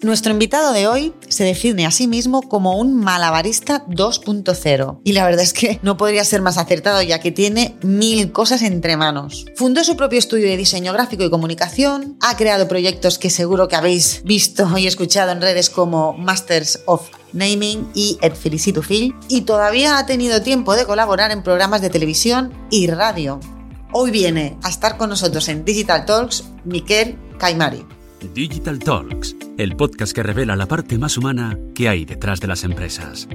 Nuestro invitado de hoy se define a sí mismo como un malabarista 2.0 y la verdad es que no podría ser más acertado ya que tiene mil cosas entre manos. Fundó su propio estudio de diseño gráfico y comunicación, ha creado proyectos que seguro que habéis visto y escuchado en redes como Masters of Naming y Ed Felicito Phil y todavía ha tenido tiempo de colaborar en programas de televisión y radio. Hoy viene a estar con nosotros en Digital Talks Miquel Caimari. Digital Talks, el podcast que revela la parte más humana que hay detrás de las empresas.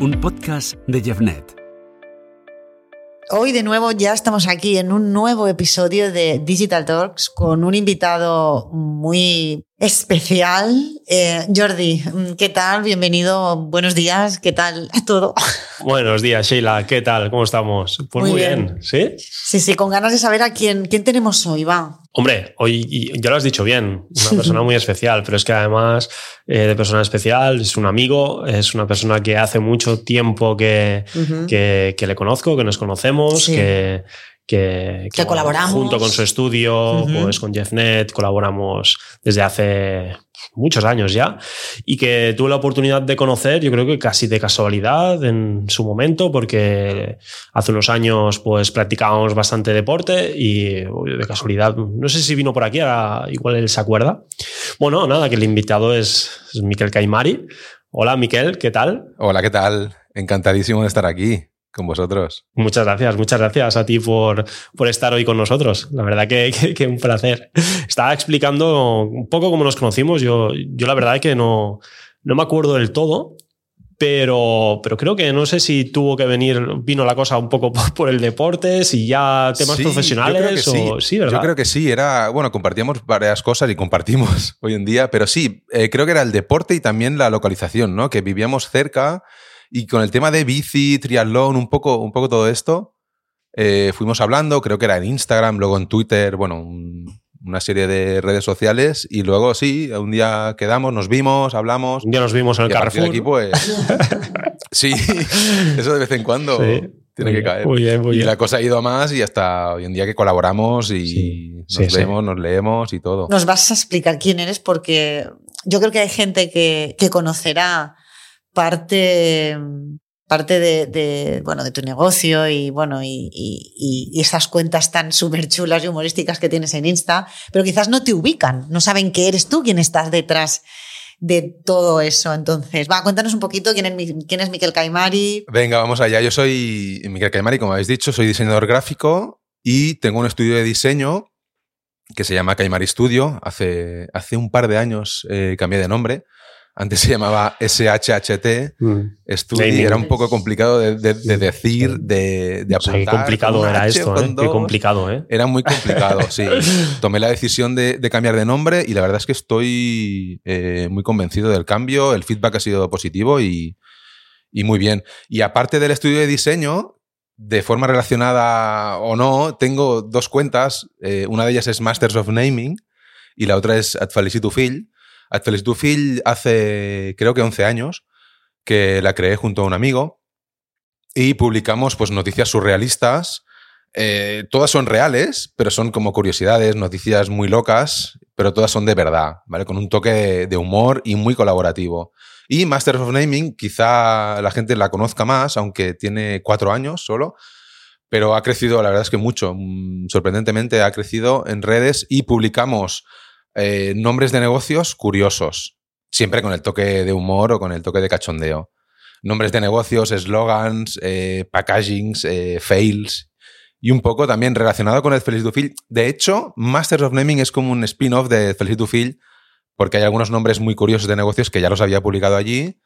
Un podcast de Jeffnet. Hoy de nuevo ya estamos aquí en un nuevo episodio de Digital Talks con un invitado muy especial. Eh, Jordi, ¿qué tal? Bienvenido, buenos días, ¿qué tal todo? Buenos días, Sheila, ¿qué tal? ¿Cómo estamos? Pues muy, bien. ¿sí? Sí, sí, con ganas de saber a quién, quién tenemos hoy, va. Hombre, hoy ya lo has dicho bien, una persona muy especial, pero es que además eh, de persona especial es un amigo, es una persona que hace mucho tiempo que, que, le conozco, que nos conocemos, que, que, colaboramos. junto con su estudio, pues con JeffNet, colaboramos desde hace muchos años ya, y que tuve la oportunidad de conocer, yo creo que casi de casualidad en su momento, porque hace unos años pues practicábamos bastante deporte y de casualidad, no sé si vino por aquí, igual él se acuerda. Bueno, nada, que el invitado es, es Miquel Caimari. Hola Miquel, ¿qué tal? Hola, ¿qué tal? Encantadísimo de estar aquí con vosotros. Muchas gracias, muchas gracias a ti por, por estar hoy con nosotros. La verdad que, que, un placer. Estaba explicando un poco cómo nos conocimos. Yo, yo la verdad que no, no me acuerdo del todo, pero, pero creo que no sé si tuvo que venir, vino la cosa un poco por, el deporte, si ya temas profesionales o sí. ¿verdad? Yo creo que sí, era, bueno, compartíamos varias cosas y compartimos hoy en día, pero sí, eh, creo que era el deporte y también la localización, ¿no? Que vivíamos cerca y con el tema de bici, triatlón, un poco, un poco todo esto, eh, fuimos hablando, creo que era en Instagram, luego en Twitter, bueno, una serie de redes sociales y luego sí, un día quedamos, nos vimos, hablamos. Un día nos vimos en el Carrefour. Aquí, pues, sí, eso de vez en cuando tiene que caer. Muy bien, muy y bien. la cosa ha ido a más y hasta hoy en día que colaboramos y nos vemos, nos leemos y todo. Nos vas a explicar quién eres porque yo creo que hay gente que, que conocerá parte, parte de, bueno, de tu negocio y, bueno, y, y, esas cuentas tan súper chulas y humorísticas que tienes en Insta, pero quizás no te ubican, no saben que eres tú quien estás detrás de todo eso. Entonces, va, cuéntanos un poquito quién es, quién es Miquel Caimari. Venga, vamos allá. Yo soy Miquel Caimari, como habéis dicho, soy diseñador gráfico y tengo un estudio de diseño que se llama Caimari Studio. Hace, hace un par de años eh, cambié de nombre antes se llamaba SHHT mm. era un poco complicado de, decir, de, de apuntar. qué complicado era esto, ¿eh? Qué complicado, ¿eh? Era muy complicado, sí. Tomé la decisión de, cambiar de nombre y la verdad es que estoy eh, muy convencido del cambio. El feedback ha sido positivo y, muy bien. Y aparte del estudio de diseño, de forma relacionada o no, tengo dos cuentas. Eh, una de ellas es Masters of Naming y la otra es At Felicity Phil Félix Dufil hace creo que 11 años que la creé junto a un amigo y publicamos pues noticias surrealistas. Eh, todas son reales, pero son como curiosidades, noticias muy locas, pero todas son de verdad, ¿vale? Con un toque de, humor y muy colaborativo. Y Masters of Naming, quizá la gente la conozca más, aunque tiene cuatro años solo, pero ha crecido, la verdad es que mucho, mm, sorprendentemente ha crecido en redes y publicamos eh, nombres de negocios curiosos, siempre con el toque de humor o con el toque de cachondeo. Nombres de negocios, eslogans, eh, packagings, eh, fails y un poco también relacionado con el Feliz De hecho, Masters of Naming es como un spin-off de Feliz porque hay algunos nombres muy curiosos de negocios que ya los había publicado allí,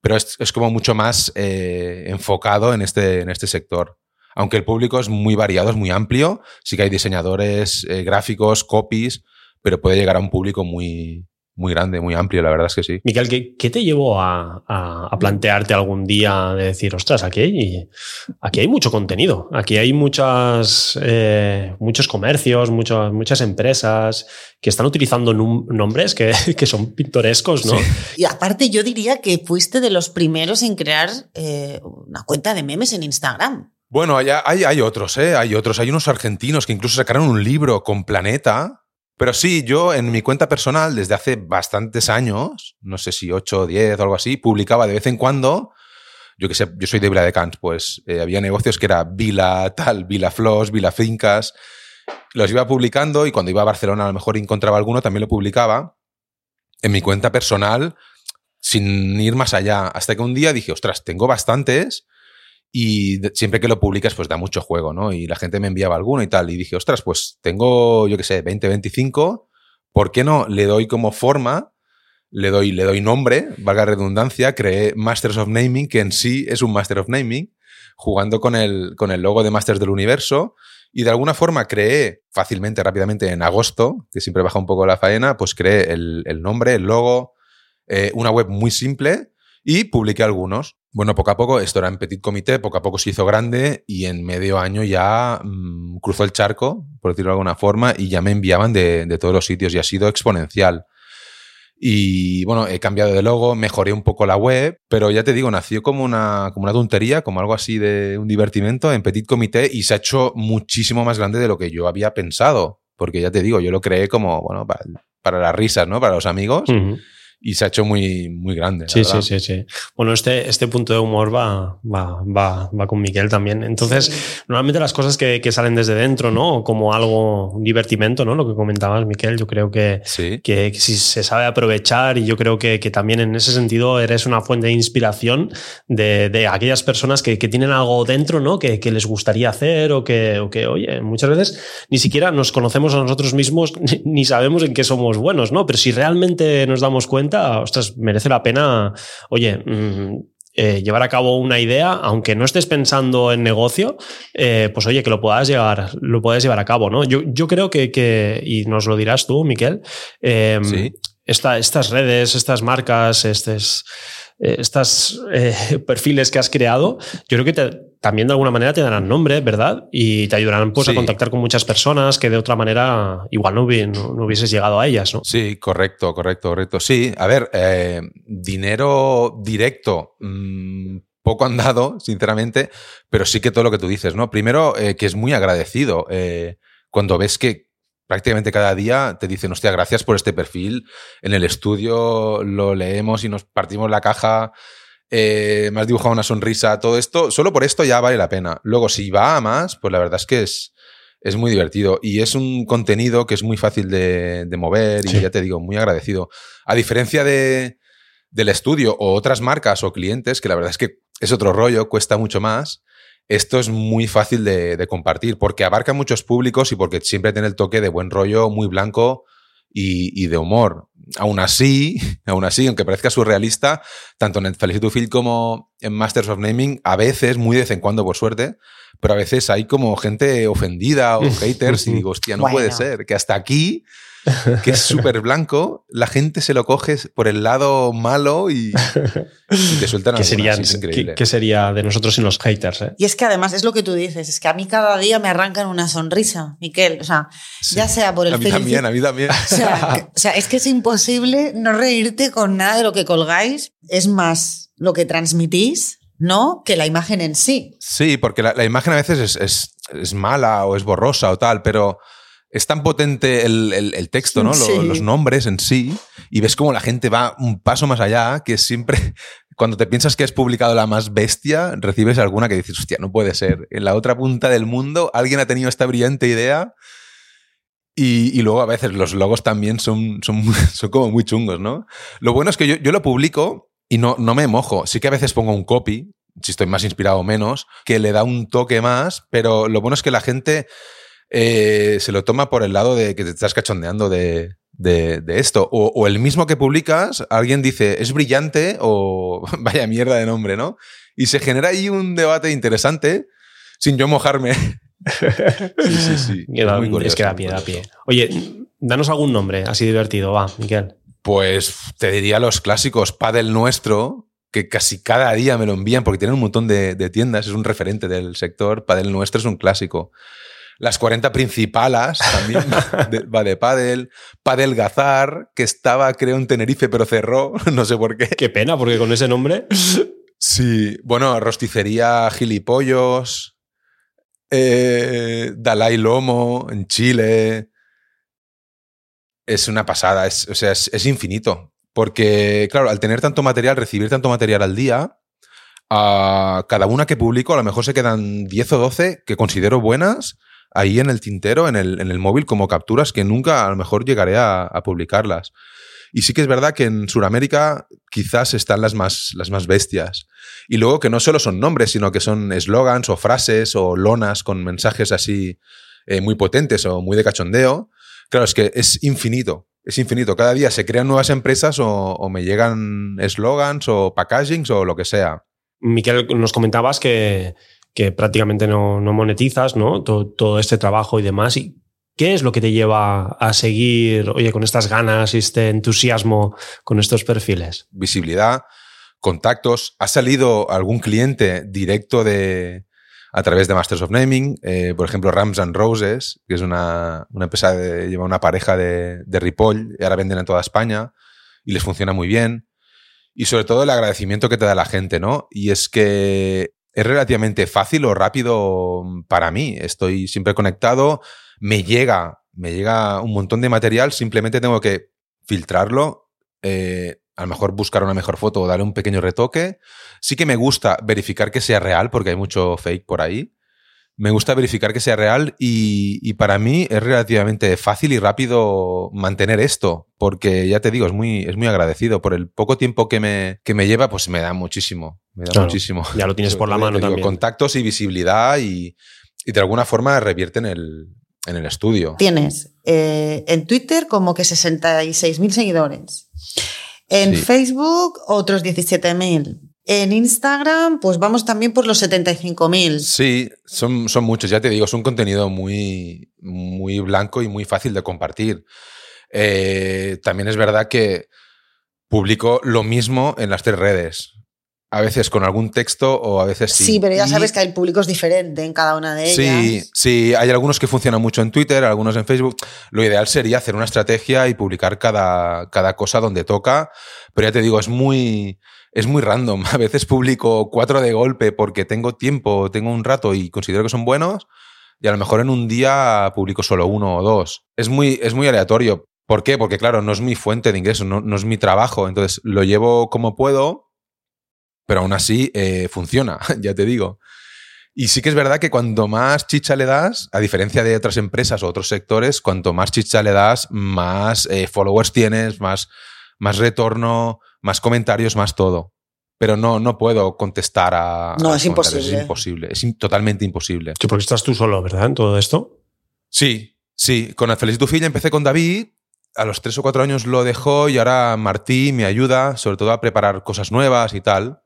pero es, como mucho más enfocado en este, en este sector. Aunque el público es muy variado, es muy amplio, sí que hay diseñadores, gráficos, copies, pero puede llegar a un público muy, muy grande, muy amplio, la verdad es que sí. Miquel, ¿qué, te llevó a, plantearte algún día de decir, ostras, aquí hay, aquí hay mucho contenido, aquí hay muchas, eh, muchos comercios, muchas, muchas empresas que están utilizando nombres que, son pintorescos, ¿no? Y aparte yo diría que fuiste de los primeros en crear eh, una cuenta de memes en Instagram. Bueno, hay, hay, hay otros, ¿eh? Hay otros. Hay unos argentinos que incluso sacaron un libro con Planeta, Pero sí, yo en mi cuenta personal, desde hace bastantes años, no sé si 8 o 10 o algo así, publicaba de vez en cuando, yo que sé, yo soy de Vila de Cans, pues eh, había negocios que era Vila tal, Vila Flos, Vila Fincas, los iba publicando y cuando iba a Barcelona a lo mejor encontraba alguno, también lo publicaba en mi cuenta personal sin ir más allá. Hasta que un día dije, ostras, tengo bastantes y siempre que lo publicas pues da mucho juego, ¿no? Y la gente me enviaba alguno y tal. Y dije, ostras, pues tengo, yo qué sé, 20, 25, ¿por qué no le doy como forma? Le doy, le doy nombre, valga redundancia, creé Masters of Naming, que en sí es un Master of Naming, jugando con el, con el logo de Masters del Universo. Y de alguna forma creé fácilmente, rápidamente, en agosto, que siempre baja un poco la faena, pues creé el, el nombre, el logo, eh, una web muy simple y publiqué algunos. Bueno, poco a poco, esto era en petit comité, poco a poco se hizo grande y en medio año ya mm, cruzó el charco, por decirlo de alguna forma, y ya me enviaban de, todos los sitios y ha sido exponencial. Y bueno, he cambiado de logo, mejoré un poco la web, pero ya te digo, nació como una, como una tontería, como algo así de un divertimento en petit comité y se ha hecho muchísimo más grande de lo que yo había pensado. Porque ya te digo, yo lo creé como, bueno, para, las risas, ¿no? Para los amigos. Y se ha hecho muy, muy grande. Sí, sí, sí, sí. Bueno, este, este punto de humor va, va, va, va con Miquel también. Entonces, sí. normalmente las cosas que, que, salen desde dentro, ¿no? Como algo, un divertimento, ¿no? Lo que comentabas, Miquel, yo creo que, sí. que, que, si se sabe aprovechar y yo creo que, que, también en ese sentido eres una fuente de inspiración de, de aquellas personas que, que, tienen algo dentro, ¿no? Que, que les gustaría hacer o que, o que, oye, muchas veces ni siquiera nos conocemos a nosotros mismos ni, ni sabemos en qué somos buenos, ¿no? Pero si realmente nos damos cuenta, ostras, merece la pena, oye, mmm, eh, llevar a cabo una idea, aunque no estés pensando en negocio, eh, pues oye, que lo puedas llevar, lo puedes llevar a cabo, ¿no? Yo, yo creo que, que, y nos lo dirás tú, Miquel, eh, ¿Sí? Esta, estas redes, estas marcas, estos, estos perfiles que has creado, yo creo que te, también de alguna manera te darán nombre, ¿verdad? Y te ayudarán pues, sí. a contactar con muchas personas que de otra manera igual no, hubi no, no hubieses llegado a ellas, ¿no? Sí, correcto, correcto, correcto. Sí, a ver, eh, dinero directo. Mmm, poco han dado, sinceramente, pero sí que todo lo que tú dices, ¿no? Primero, eh, que es muy agradecido eh, cuando ves que prácticamente cada día te dicen, hostia, gracias por este perfil, en el estudio lo leemos y nos partimos la caja eh, me has dibujado una sonrisa, todo esto, solo por esto ya vale la pena. Luego, si va a más, pues la verdad es que es, es muy divertido y es un contenido que es muy fácil de, de mover y ya te digo, muy agradecido. A diferencia de, del estudio o otras marcas o clientes, que la verdad es que es otro rollo, cuesta mucho más, esto es muy fácil de, de compartir porque abarca muchos públicos y porque siempre tiene el toque de buen rollo, muy blanco, y, y, de humor. Aún así, aún así, aunque parezca surrealista, tanto en Felicity to Feel como en Masters of Naming, a veces, muy de vez en cuando, por suerte, pero a veces hay como gente ofendida o haters y digo, hostia, no bueno. puede ser, que hasta aquí que es súper blanco, la gente se lo coge por el lado malo y, y te sueltan ¿Qué, serían, ¿qué, ¿Qué, sería de nosotros sin los haters? Eh? Y es que además es lo que tú dices, es que a mí cada día me arrancan una sonrisa, Miquel. O sea, sí. ya sea por el A mí también, a mí también. O sea, que, o sea, es que es imposible no reírte con nada de lo que colgáis. Es más lo que transmitís ¿no? Que la imagen en sí. Sí, porque la, la imagen a veces es, es, es, mala o es borrosa o tal, pero es tan potente el, el, el texto, ¿no? Sí. Los, los, nombres en sí, y ves como la gente va un paso más allá, que siempre, cuando te piensas que has publicado la más bestia, recibes alguna que dices, hostia, no puede ser. En la otra punta del mundo alguien ha tenido esta brillante idea. Y, y luego a veces los logos también son, son, son como muy chungos, ¿no? Lo bueno es que yo, yo lo publico y no, no me mojo. Sí que a veces pongo un copy, si estoy más inspirado o menos, que le da un toque más, pero lo bueno es que la gente eh, se lo toma por el lado de que te estás cachondeando de, de, de esto. O, o, el mismo que publicas, alguien dice, es brillante o vaya mierda de nombre, ¿no? Y se genera ahí un debate interesante sin yo mojarme. sí, sí, sí. Es, muy curioso, es que da pie, da pie. Oye, danos algún nombre así divertido, va, Miquel. Pues te diría los clásicos, Padel Nuestro, que casi cada día me lo envían porque tienen un montón de, de tiendas, es un referente del sector. Padel Nuestro es un clásico las 40 principales también de, va de Padel, Padel Gazar, que estaba creo en Tenerife pero cerró, no sé por qué. Qué pena, porque con ese nombre... Sí, bueno, rosticería Gilipollos, eh, Dalai Lomo en Chile, es una pasada, es, o sea, es, infinito. Porque, claro, al tener tanto material, recibir tanto material al día, a cada una que publico a lo mejor se quedan 10 o 12 que considero buenas ahí en el tintero, en el, en el móvil, como capturas que nunca a lo mejor llegaré a, a publicarlas. Y sí que es verdad que en Sudamérica quizás están las más, las más bestias. Y luego que no solo son nombres, sino que son eslogans o frases o lonas con mensajes así eh, muy potentes o muy de cachondeo. Claro, es que es infinito. Es infinito. Cada día se crean nuevas empresas o, me llegan eslogans o packagings o lo que sea. Miquel, nos comentabas que, que prácticamente no, no monetizas ¿no? Todo, todo, este trabajo y demás. ¿Y ¿Qué es lo que te lleva a seguir, oye, con estas ganas y este entusiasmo con estos perfiles? Visibilidad, contactos. ¿Ha salido algún cliente directo de, a través de Masters of Naming? Eh, por ejemplo, Rams and Roses, que es una, empresa que lleva una pareja de, de Ripoll y ahora venden en toda España y les funciona muy bien. Y sobre todo el agradecimiento que te da la gente, ¿no? Y es que es relativamente fácil o rápido para mí. Estoy siempre conectado, me llega, me llega un montón de material, simplemente tengo que filtrarlo, eh, a lo mejor buscar una mejor foto o darle un pequeño retoque. Sí que me gusta verificar que sea real, porque hay mucho fake por ahí. Me gusta verificar que sea real y, para mí es relativamente fácil y rápido mantener esto, porque ya te digo, es muy, es muy agradecido. Por el poco tiempo que me, que me lleva, pues me da muchísimo. Me da muchísimo. Ya lo tienes por la mano también. Contactos y visibilidad y, y de alguna forma revierten el, en el estudio. Tienes eh, en Twitter como que 66.000 seguidores. En Facebook otros 17.000. En Instagram, pues vamos también por los 75.000. Sí, son, son muchos, ya te digo, es un contenido muy, muy blanco y muy fácil de compartir. Eh, también es verdad que publico lo mismo en las tres redes a veces con algún texto o a veces sí. Sí, pero ya sabes que el público es diferente en cada una de ellas. Sí, sí, hay algunos que funcionan mucho en Twitter, algunos en Facebook. Lo ideal sería hacer una estrategia y publicar cada, cada cosa donde toca, pero ya te digo, es muy, es muy random. A veces publico cuatro de golpe porque tengo tiempo, tengo un rato y considero que son buenos, y a lo mejor en un día publico solo uno o dos. Es muy, es muy aleatorio. ¿Por qué? Porque claro, no es mi fuente de ingresos, no, no es mi trabajo, entonces lo llevo como puedo pero aún así eh, funciona, ya te digo. Y sí que es verdad que cuanto más chicha le das, a diferencia de otras empresas o otros sectores, cuanto más chicha le das, más eh, followers tienes, más, más retorno, más comentarios, más todo. Pero no, no puedo contestar a. No, es imposible. Es imposible. Es totalmente imposible. Sí, porque estás tú solo, ¿verdad? En todo esto. Sí, sí. Con el Feliz tu empecé con David. A los tres o cuatro años lo dejó y ahora Martí me ayuda, sobre todo a preparar cosas nuevas y tal.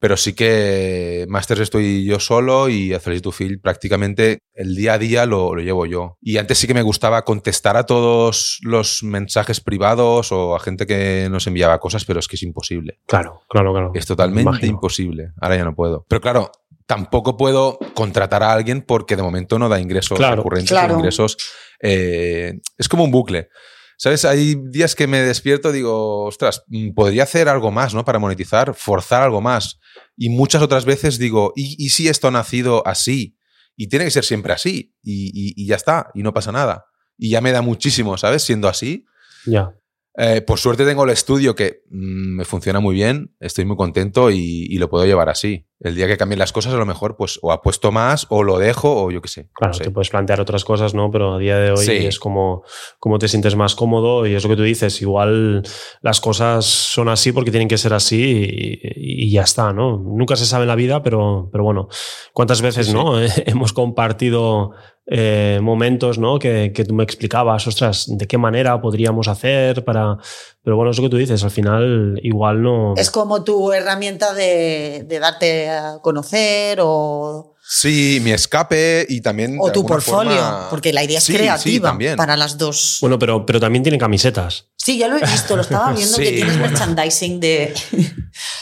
Pero sí que Masters estoy yo solo y Feliz to Feel prácticamente el día a día lo, lo, llevo yo. Y antes sí que me gustaba contestar a todos los mensajes privados o a gente que nos enviaba cosas, pero es que es imposible. Claro, claro, claro. Es totalmente imposible. Ahora ya no puedo. Pero claro, tampoco puedo contratar a alguien porque de momento no da ingresos recurrentes o ingresos. Eh, es como un bucle. ¿Sabes? Hay días que me despierto y digo, ostras, podría hacer algo más, ¿no? Para monetizar, forzar algo más. Y muchas otras veces digo, ¿y, si esto ha nacido así? Y tiene que ser siempre así. Y, y, ya está, y no pasa nada. Y ya me da muchísimo, ¿sabes? Siendo así. Ya. Eh, por suerte tengo el estudio que mm, me funciona muy bien, estoy muy contento y, lo puedo llevar así. El día que cambien las cosas, a lo mejor, pues o apuesto más o lo dejo o yo qué sé. Claro, te puedes plantear otras cosas, ¿no? Pero a día de hoy es como, como te sientes más cómodo y es lo que tú dices. Igual las cosas son así porque tienen que ser así y, ya está, ¿no? Nunca se sabe en la vida, pero, pero bueno, ¿cuántas veces, ¿no? Hemos compartido eh, momentos ¿no? Que, que, tú me explicabas, ostras, de qué manera podríamos hacer para... Pero bueno, es lo que tú dices, al final igual no... Es como tu herramienta de, de darte a conocer o... Sí, mi escape y también... O tu portfolio, porque la idea es creativa para las dos. Bueno, pero, pero también tiene camisetas. Sí, ya lo he visto, lo estaba viendo que tienes merchandising de...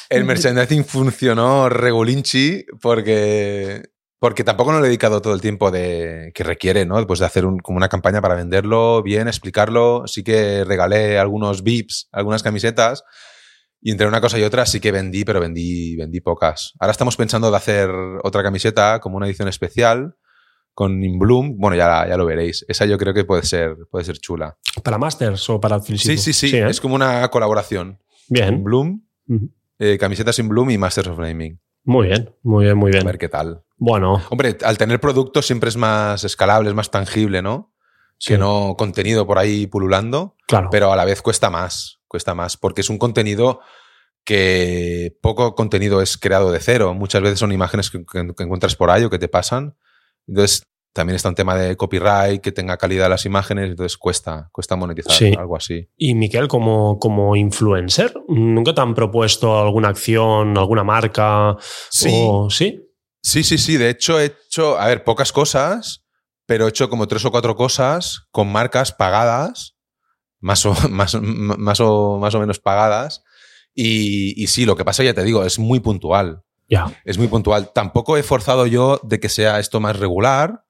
El merchandising funcionó regulinchi porque porque tampoco no le he dedicado todo el tiempo de, que requiere, ¿no? Pues de hacer como una campaña para venderlo bien, explicarlo. Sí que regalé algunos VIPs, algunas camisetas. Y entre una cosa y otra sí que vendí, pero vendí, vendí pocas. Ahora estamos pensando de hacer otra camiseta como una edición especial con Inbloom, bueno, ya, ya lo veréis. Esa yo creo que puede ser, puede ser chula. ¿Para Masters o para Sí, sí, sí. ¿eh? Es como una colaboración. Bien. Bloom, eh, camisetas in Bloom y Masters of Naming. Muy bien, muy bien, muy bien. A ver qué tal. Bueno. Hombre, al tener productos siempre es más escalable, es más tangible, ¿no? Que no contenido por ahí pululando. Claro. Pero a la vez cuesta más, cuesta más, porque es un contenido que poco contenido es creado de cero. Muchas veces son imágenes que, que encuentras por ahí o que te pasan. Entonces, también está un tema de copyright, que tenga calidad las imágenes, entonces cuesta, cuesta monetizar algo así. Y Miquel, como, como influencer, ¿nunca te han propuesto alguna acción, alguna marca? Sí. ¿Sí? Sí, sí, sí. De hecho, he hecho, a ver, pocas cosas, pero he hecho como tres o cuatro cosas con marcas pagadas, más o, más, más o, más o menos pagadas. Y, y sí, lo que pasa, ya te digo, es muy puntual. Ya. Es muy puntual. Tampoco he forzado yo de que sea esto más regular,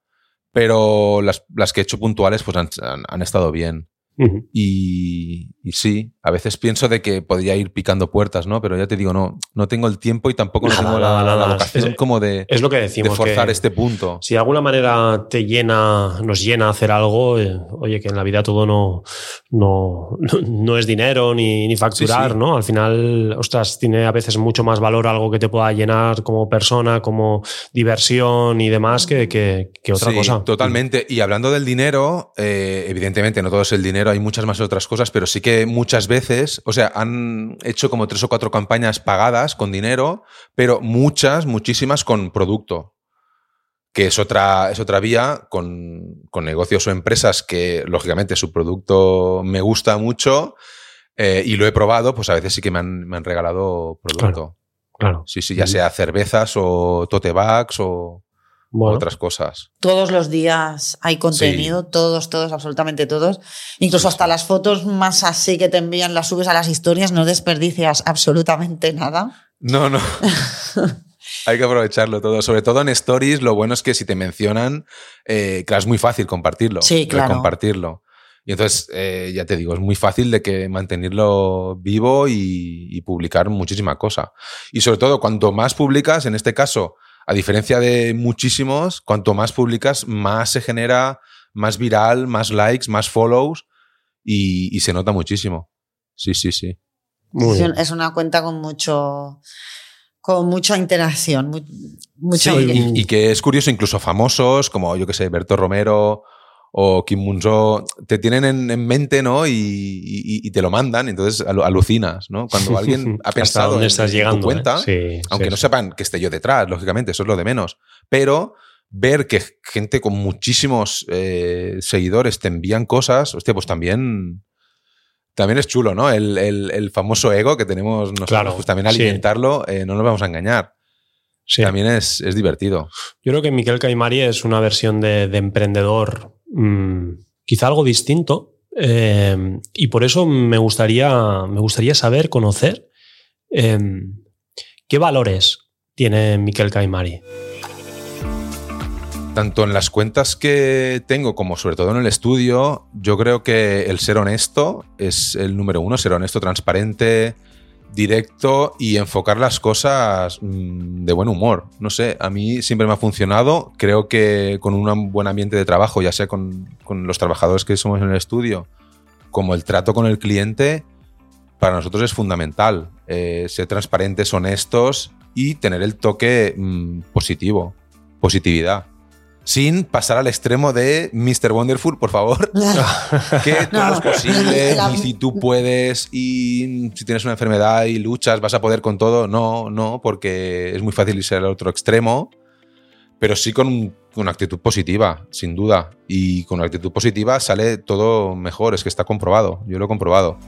pero las, las que he hecho puntuales pues han, han, estado bien. y, y, sí, a veces pienso de que podría ir picando puertas, ¿no? Pero ya te digo, no, no tengo el tiempo y tampoco no tengo la, la, vocación como de, es lo que decimos, de forzar este punto. Si de alguna manera te llena, nos llena hacer algo, eh, oye, que en la vida todo no, no, no es dinero ni, ni facturar, sí, sí. ¿no? Al final, ostras, tiene a veces mucho más valor algo que te pueda llenar como persona, como diversión y demás que, que, que otra sí, cosa. Totalmente. Y hablando del dinero, eh, evidentemente no todo es el dinero, hay muchas más otras cosas, pero sí que muchas veces, o sea, han hecho como tres o cuatro campañas pagadas con dinero, pero muchas, muchísimas con producto que es otra, es otra vía con, con, negocios o empresas que, lógicamente, su producto me gusta mucho eh, y lo he probado, pues a veces sí que me han, me han regalado producto. Claro, claro. Sí, sí, ya sea cervezas o tote bags o, bueno. otras cosas. Todos los días hay contenido, sí. todos, todos, absolutamente todos. Incluso hasta las fotos más así que te envían, las subes a las historias, no desperdicias absolutamente nada. No, no. Hay que aprovecharlo todo. Sobre todo en stories, lo bueno es que si te mencionan, eh, claro, es muy fácil compartirlo. Sí, claro. Compartirlo. Y entonces, eh, ya te digo, es muy fácil de que mantenerlo vivo y, y, publicar muchísima cosa. Y sobre todo, cuanto más publicas, en este caso, a diferencia de muchísimos, cuanto más publicas, más se genera, más viral, más likes, más follows y, y se nota muchísimo. Sí, sí, sí. Muy es una cuenta con mucho con mucha interacción. Mucho sí, y, y, que es curioso, incluso famosos como, yo que sé, Berto Romero o Kim Munzo, te tienen en, en mente, ¿no? Y, y, y, te lo mandan, entonces alucinas, ¿no? Cuando alguien ha pensado dónde estás en, llegando, tu cuenta, ¿eh? sí, aunque sí, no sí. sepan que esté yo detrás, lógicamente, eso es lo de menos. Pero ver que gente con muchísimos eh, seguidores te envían cosas, hostia, pues también también es chulo, ¿no? El, el, el, famoso ego que tenemos nosotros, claro, pues también alimentarlo, sí. eh, no nos vamos a engañar. Sí. También es, es, divertido. Yo creo que Miquel Caimari es una versión de, de emprendedor mmm, quizá algo distinto eh, y por eso me gustaría, me gustaría saber, conocer eh, qué valores tiene Miquel Caimari tanto en las cuentas que tengo como sobre todo en el estudio, yo creo que el ser honesto es el número uno, ser honesto, transparente, directo y enfocar las cosas mm, de buen humor. No sé, a mí siempre me ha funcionado, creo que con un buen ambiente de trabajo, ya sea con, con los trabajadores que somos en el estudio, como el trato con el cliente, para nosotros es fundamental. Eh, ser transparentes, honestos y tener el toque mmm, positivo, positividad sin pasar al extremo de Mr. Wonderful, por favor. que todo no, es posible la... y si tú puedes y si tienes una enfermedad y luchas vas a poder con todo. No, no, porque es muy fácil irse al otro extremo, pero sí con una actitud positiva, sin duda. Y con una actitud positiva sale todo mejor, es que está comprobado, yo lo he comprobado.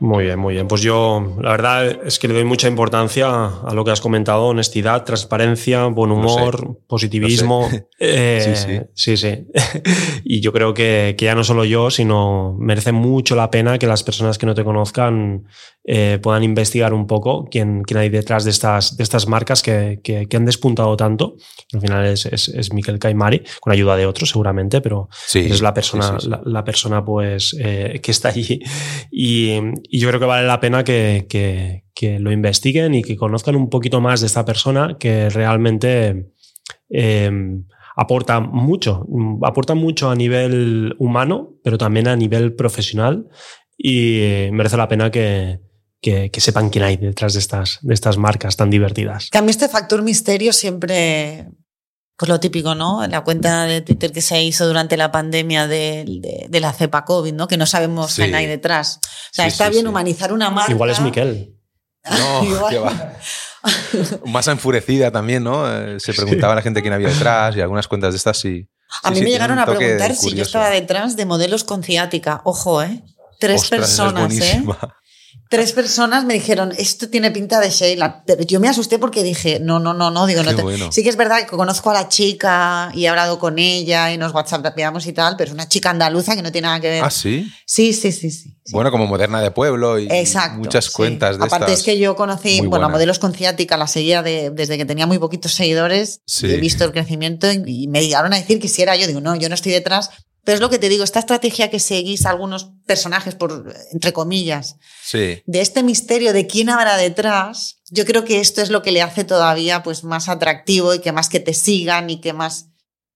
Muy bien, muy bien. Pues yo, la verdad es que le doy mucha importancia a lo que has comentado: honestidad, transparencia, buen humor, no sé. positivismo. No sé. eh, sí, sí. sí, sí. y yo creo que, que, ya no solo yo, sino merece mucho la pena que las personas que no te conozcan eh, puedan investigar un poco quién, quién, hay detrás de estas, de estas marcas que, que, que han despuntado tanto. Al final es, es, es Miquel Caimari, con ayuda de otros seguramente, pero sí, es la persona, la, la, persona pues, eh, que está allí. Y y yo creo que vale la pena que, que, que, lo investiguen y que conozcan un poquito más de esta persona que realmente eh, aporta mucho, aporta mucho a nivel humano, pero también a nivel profesional y merece la pena que, que, que, sepan quién hay detrás de estas, de estas marcas tan divertidas. Que a mí este factor misterio siempre, pues lo típico, ¿no? La cuenta de Twitter que se hizo durante la pandemia de, de, de la cepa COVID, ¿no? Que no sabemos sí. quién hay detrás. O sea, sí, está sí, bien humanizar una marca. Igual es Miquel. No, qué va. Más enfurecida también, ¿no? Eh, se preguntaba a la gente quién había detrás y algunas cuentas de estas sí. A mí me llegaron a preguntar si yo estaba detrás de modelos con ciática. Ojo, ¿eh? Tres Ostras, personas, ¿eh? Tres personas me dijeron, esto tiene pinta de Sheila. Pero yo me asusté porque dije, no, no, no, no, digo, no te... bueno. Sí que es verdad que conozco a la chica y he hablado con ella y nos WhatsAppamos y tal, pero es una chica andaluza que no tiene nada que ver. ¿Ah, sí? Sí, sí, sí, sí. sí. Bueno, como moderna de pueblo y Exacto, muchas sí. cuentas de Aparte estas es que yo conocí, bueno, a modelos con ciática, la seguía de- desde que tenía muy poquitos seguidores, Sí. he visto el crecimiento y, y me llegaron a decir que si era yo, digo, no, yo no estoy detrás. Pero es lo que te digo, esta estrategia que seguís algunos personajes, por, entre comillas, Sí, de este misterio de quién habrá detrás, yo creo que esto es lo que le hace todavía pues más atractivo y que más que te sigan y que más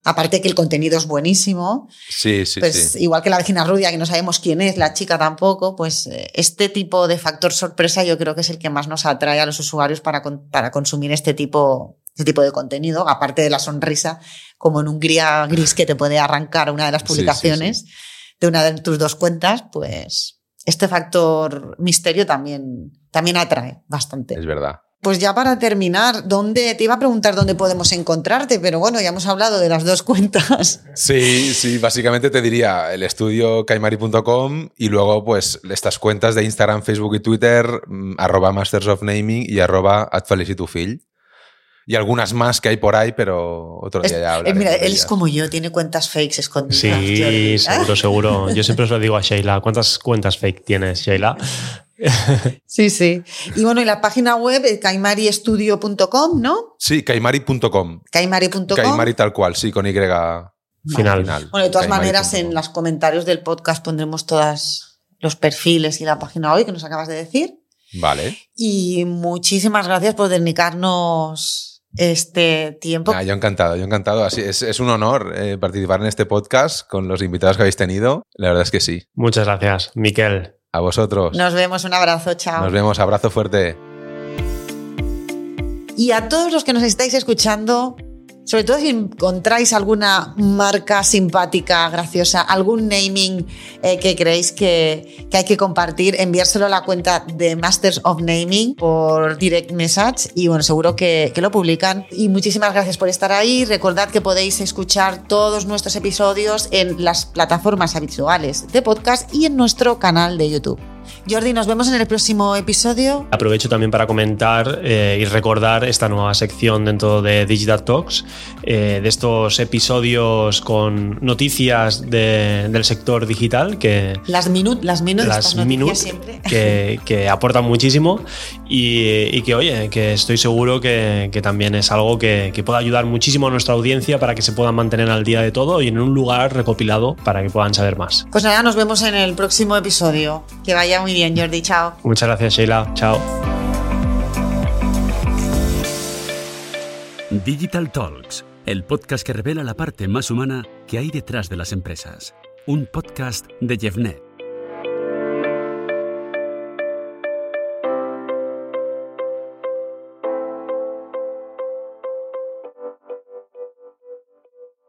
aparte que el contenido es buenísimo, sí, sí, pues sí. igual que la vecina rubia que no sabemos quién es, la chica tampoco, pues eh, este tipo de factor sorpresa yo creo que es el que más nos atrae a los usuarios para, con- para consumir este tipo este tipo de contenido, aparte de la sonrisa, como en un gría gris que te puede arrancar una de las Sí, sí, publicaciones de una de tus dos cuentas, pues este factor misterio también, también atrae bastante. Es verdad. Pues ya para terminar, ¿dónde te iba a preguntar dónde podemos encontrarte? Pero bueno, ya hemos hablado de las dos cuentas. Sí, sí, básicamente te diría el estudio kaimari.com y luego pues estas cuentas de Instagram, Facebook y Twitter, mm, arroba Masters of Naming y arroba @felicitufill. Y algunas más que hay por ahí, pero otro día ya eh, hablaremos mira, él es como yo, tiene cuentas fakes escondidas. Sí, Jordi. seguro, seguro. Yo siempre os lo digo a Sheila. ¿Cuántas cuentas fake tienes, Sheila? Sí, sí. Y bueno, y la página web es caimaristudio.com, ¿no? Sí, kaimari.com. Caimari.com. Kaimari tal cual, sí, con Y Final. Bueno, de todas maneras, en los comentarios del podcast pondremos todos los perfiles y la página web que nos acabas de decir. Vale. Y muchísimas gracias por dedicarnos este tiempo. Ah, yo encantado, yo encantado. Así, es, es un honor eh, participar en este podcast con los invitados que habéis tenido. La verdad es que sí. Muchas gracias, Miquel. A vosotros. Nos vemos, un abrazo, chao. Nos vemos, abrazo fuerte. Y a todos los que nos estáis escuchando, sobre todo si encontráis alguna marca simpática, graciosa, algún naming eh, que creéis que, hay que compartir, enviárselo a la cuenta de Masters of Naming por direct message y bueno, seguro que, que lo publican. Y muchísimas gracias por estar ahí. Recordad que podéis escuchar todos nuestros episodios en las plataformas habituales de podcast y en nuestro canal de YouTube. Jordi, nos vemos en el próximo episodio. Aprovecho también para comentar eh, y recordar esta nueva sección dentro de Digital Talks, eh, de estos episodios con noticias de- del sector digital que, Las minut, las minut, las minut siempre. que, que aportan muchísimo y, y que, oye, que estoy seguro que, que también es algo que, que pueda ayudar muchísimo a nuestra audiencia para que se puedan mantener al día de todo y en un lugar recopilado para que puedan saber más. Pues nada, nos vemos en el próximo episodio. Que vaya muy bien, Jordi. Chao. Muchas gracias, Sheila. Chao. Digital Talks, el podcast que revela la parte más humana que hay detrás de las empresas. Un podcast de Jeffnet.